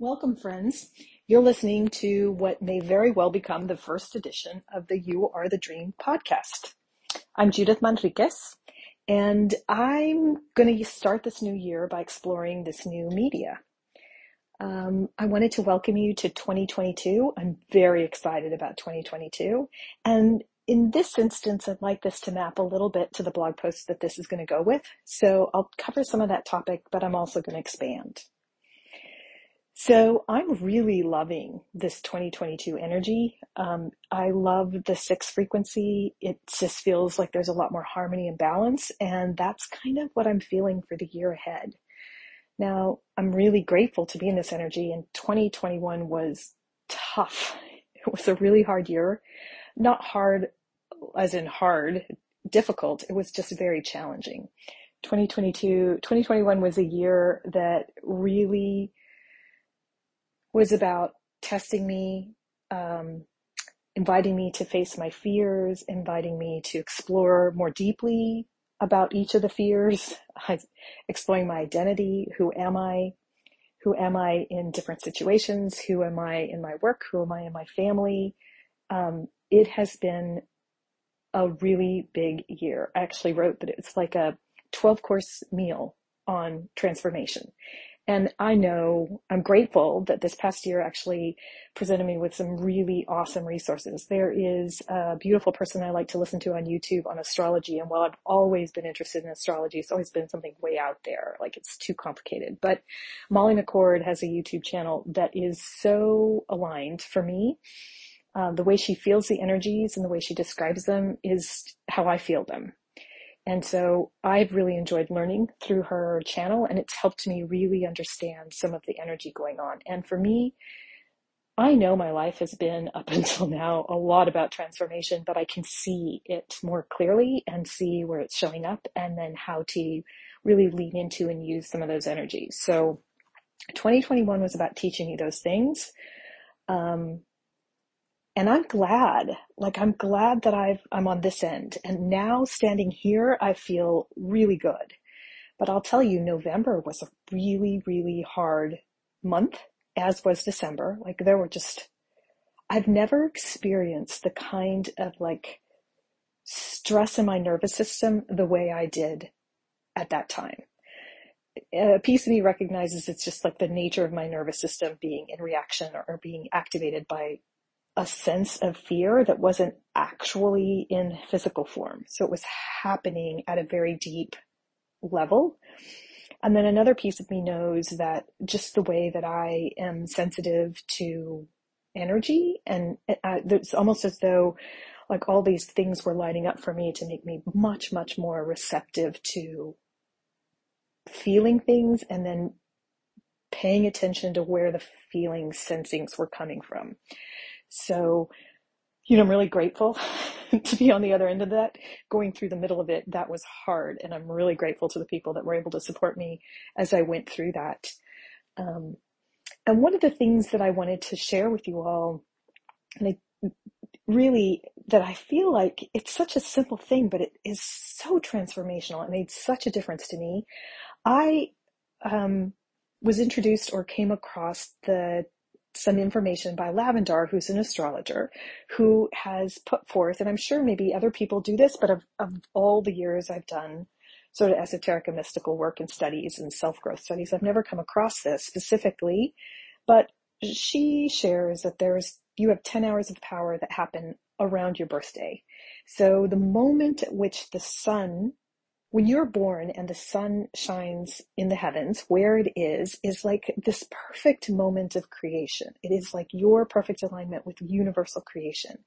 Welcome, friends. You're listening to what may very well become the first edition of the You Are the Dream podcast. I'm Judith Manriquez, and I'm going to start this new year by exploring this new media. Um, I wanted to welcome you to 2022. I'm very excited about 2022. And in this instance, I'd like this to map a little bit to the blog post that this is going to go with. So I'll cover some of that topic, but I'm also going to expand. So I'm really loving this 2022 energy. Um, I love the six frequency. It just feels like there's a lot more harmony and balance. And that's kind of what I'm feeling for the year ahead. Now, I'm really grateful to be in this energy and 2021 was tough. It was a really hard year. Not hard as in hard, difficult. It was just very challenging. 2022, 2021 was a year that really was about testing me, um, inviting me to face my fears, inviting me to explore more deeply about each of the fears, exploring my identity. Who am I? Who am I in different situations? Who am I in my work? Who am I in my family? Um, it has been a really big year. I actually wrote that it's like a 12 course meal on transformation. And I know I'm grateful that this past year actually presented me with some really awesome resources. There is a beautiful person I like to listen to on YouTube on astrology. And while I've always been interested in astrology, it's always been something way out there. Like it's too complicated. But Molly McCord has a YouTube channel that is so aligned for me. Uh, the way she feels the energies and the way she describes them is how I feel them. And so I've really enjoyed learning through her channel and it's helped me really understand some of the energy going on. And for me, I know my life has been up until now a lot about transformation, but I can see it more clearly and see where it's showing up and then how to really lean into and use some of those energies. So 2021 was about teaching me those things. Um, and I'm glad, like I'm glad that I've, I'm on this end. And now standing here, I feel really good. But I'll tell you, November was a really, really hard month, as was December. Like there were just, I've never experienced the kind of like stress in my nervous system the way I did at that time. A piece of me recognizes it's just like the nature of my nervous system being in reaction or being activated by a sense of fear that wasn't actually in physical form. So it was happening at a very deep level. And then another piece of me knows that just the way that I am sensitive to energy and uh, it's almost as though like all these things were lining up for me to make me much, much more receptive to feeling things and then paying attention to where the feelings, sensings were coming from. So, you know, I'm really grateful to be on the other end of that. Going through the middle of it, that was hard. And I'm really grateful to the people that were able to support me as I went through that. Um, and one of the things that I wanted to share with you all, and I really, that I feel like it's such a simple thing, but it is so transformational. It made such a difference to me. I, um, was introduced or came across the some information by Lavendar, who's an astrologer, who has put forth, and I'm sure maybe other people do this, but of, of all the years I've done sort of esoteric and mystical work and studies and self-growth studies, I've never come across this specifically, but she shares that there's, you have 10 hours of power that happen around your birthday. So the moment at which the sun when you're born and the sun shines in the heavens, where it is, is like this perfect moment of creation. It is like your perfect alignment with universal creation.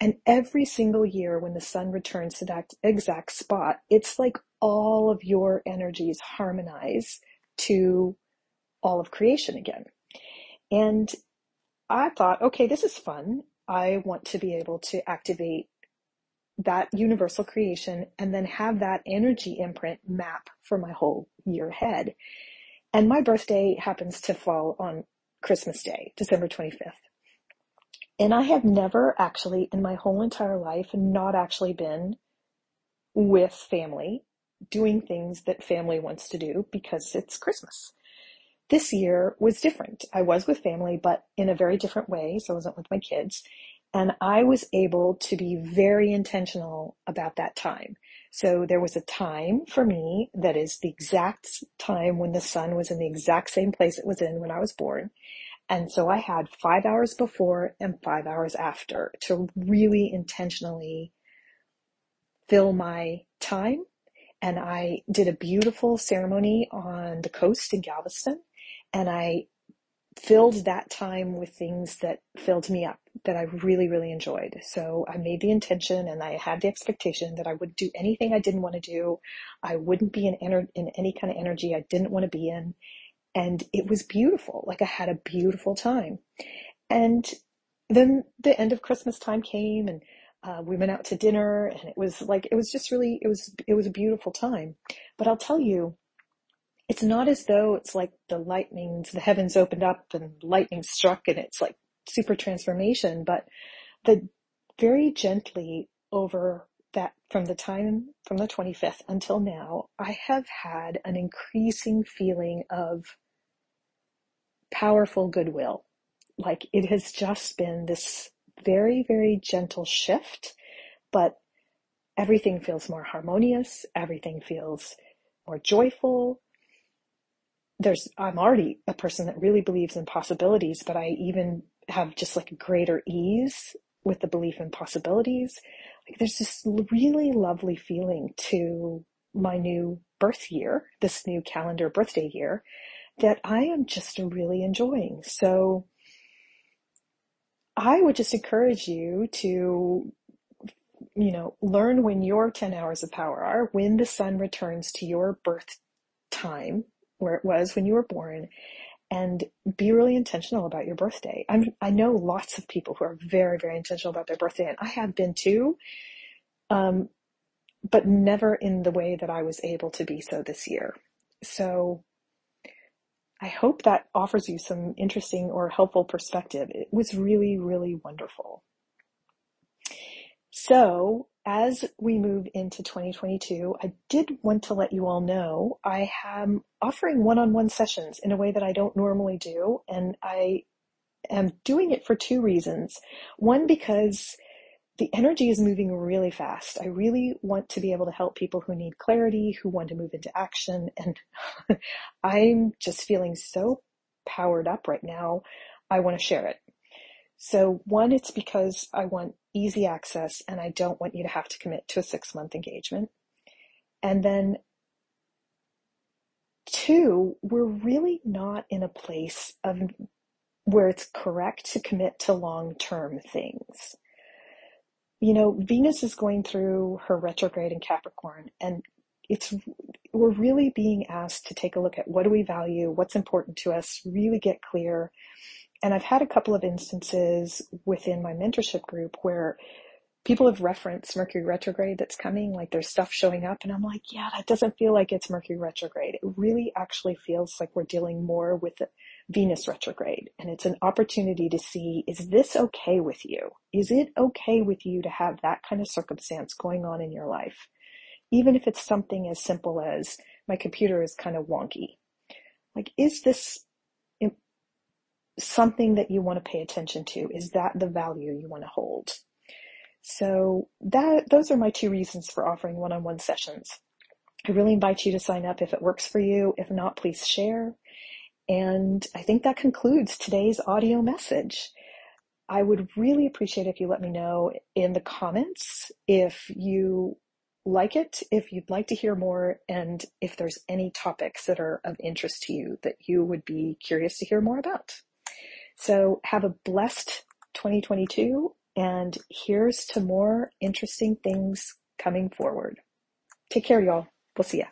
And every single year when the sun returns to that exact spot, it's like all of your energies harmonize to all of creation again. And I thought, okay, this is fun. I want to be able to activate that universal creation and then have that energy imprint map for my whole year ahead. And my birthday happens to fall on Christmas Day, December 25th. And I have never actually in my whole entire life not actually been with family doing things that family wants to do because it's Christmas. this year was different. I was with family, but in a very different way. So I wasn't with my kids. And I was able to be very intentional about that time. So there was a time for me that is the exact time when the sun was in the exact same place it was in when I was born. And so I had five hours before and five hours after to really intentionally fill my time. And I did a beautiful ceremony on the coast in Galveston and I filled that time with things that filled me up that I really, really enjoyed. So I made the intention and I had the expectation that I would do anything I didn't want to do. I wouldn't be in, ener- in any kind of energy I didn't want to be in. And it was beautiful. Like I had a beautiful time. And then the end of Christmas time came and uh, we went out to dinner and it was like, it was just really, it was, it was a beautiful time. But I'll tell you, it's not as though it's like the lightnings, the heavens opened up and lightning struck and it's like super transformation, but the very gently over that from the time from the 25th until now, I have had an increasing feeling of powerful goodwill. Like it has just been this very, very gentle shift, but everything feels more harmonious. Everything feels more joyful there's, I'm already a person that really believes in possibilities, but I even have just like a greater ease with the belief in possibilities. Like there's this really lovely feeling to my new birth year, this new calendar birthday year that I am just really enjoying. So I would just encourage you to, you know, learn when your 10 hours of power are, when the sun returns to your birth time where it was when you were born and be really intentional about your birthday. I'm, I know lots of people who are very, very intentional about their birthday and I have been too. Um, but never in the way that I was able to be so this year. So I hope that offers you some interesting or helpful perspective. It was really, really wonderful. So as we move into 2022, I did want to let you all know I am offering one-on-one sessions in a way that I don't normally do. And I am doing it for two reasons. One, because the energy is moving really fast. I really want to be able to help people who need clarity, who want to move into action. And I'm just feeling so powered up right now. I want to share it. So one, it's because I want easy access and I don't want you to have to commit to a six month engagement. And then two, we're really not in a place of where it's correct to commit to long term things. You know, Venus is going through her retrograde in Capricorn and it's, we're really being asked to take a look at what do we value, what's important to us, really get clear and I've had a couple of instances within my mentorship group where people have referenced Mercury retrograde that's coming, like there's stuff showing up and I'm like, yeah, that doesn't feel like it's Mercury retrograde. It really actually feels like we're dealing more with Venus retrograde and it's an opportunity to see, is this okay with you? Is it okay with you to have that kind of circumstance going on in your life? Even if it's something as simple as my computer is kind of wonky. Like, is this something that you want to pay attention to? Is that the value you want to hold? So that, those are my two reasons for offering one-on-one sessions. I really invite you to sign up if it works for you. If not, please share. And I think that concludes today's audio message. I would really appreciate if you let me know in the comments if you like it, if you'd like to hear more, and if there's any topics that are of interest to you that you would be curious to hear more about. So have a blessed 2022 and here's to more interesting things coming forward. Take care, y'all. We'll see ya.